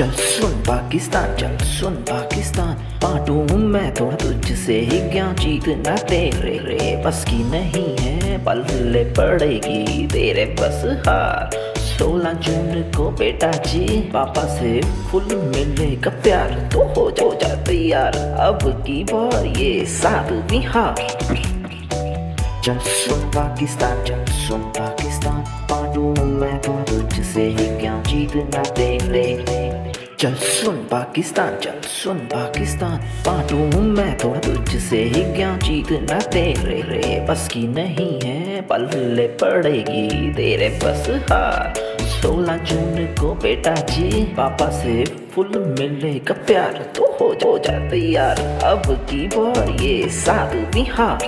चल सुन पाकिस्तान, चल सुन पाकिस्तान। बांटू मैं थोड़ा तुझसे ही ज्ञान जीतना तेरे रे बस की नहीं है पल्ले पड़ेगी तेरे बस हार। सोलह जून को बेटा जी, पापा से फुल मिलेगा प्यार तो हो जाओ जा तैयार। अब की बार ये सात बिहार। चल सुन पाकिस्तान, चल सुन पाकिस्तान। पांडू मैं तो तुझसे ही क्या जीतना तेरे चल सुन पाकिस्तान, चल सुन पाकिस्तान। पांडू मैं तो तुझसे ही क्या जीतना तेरे रे बस की नहीं है, पल्ले पड़ेगी तेरे बस हार। सोलह जून को बेटा जी, पापा से फुल मिलेगा प्यार। तो हो जा तैयार, अब की बार ये सात बिहार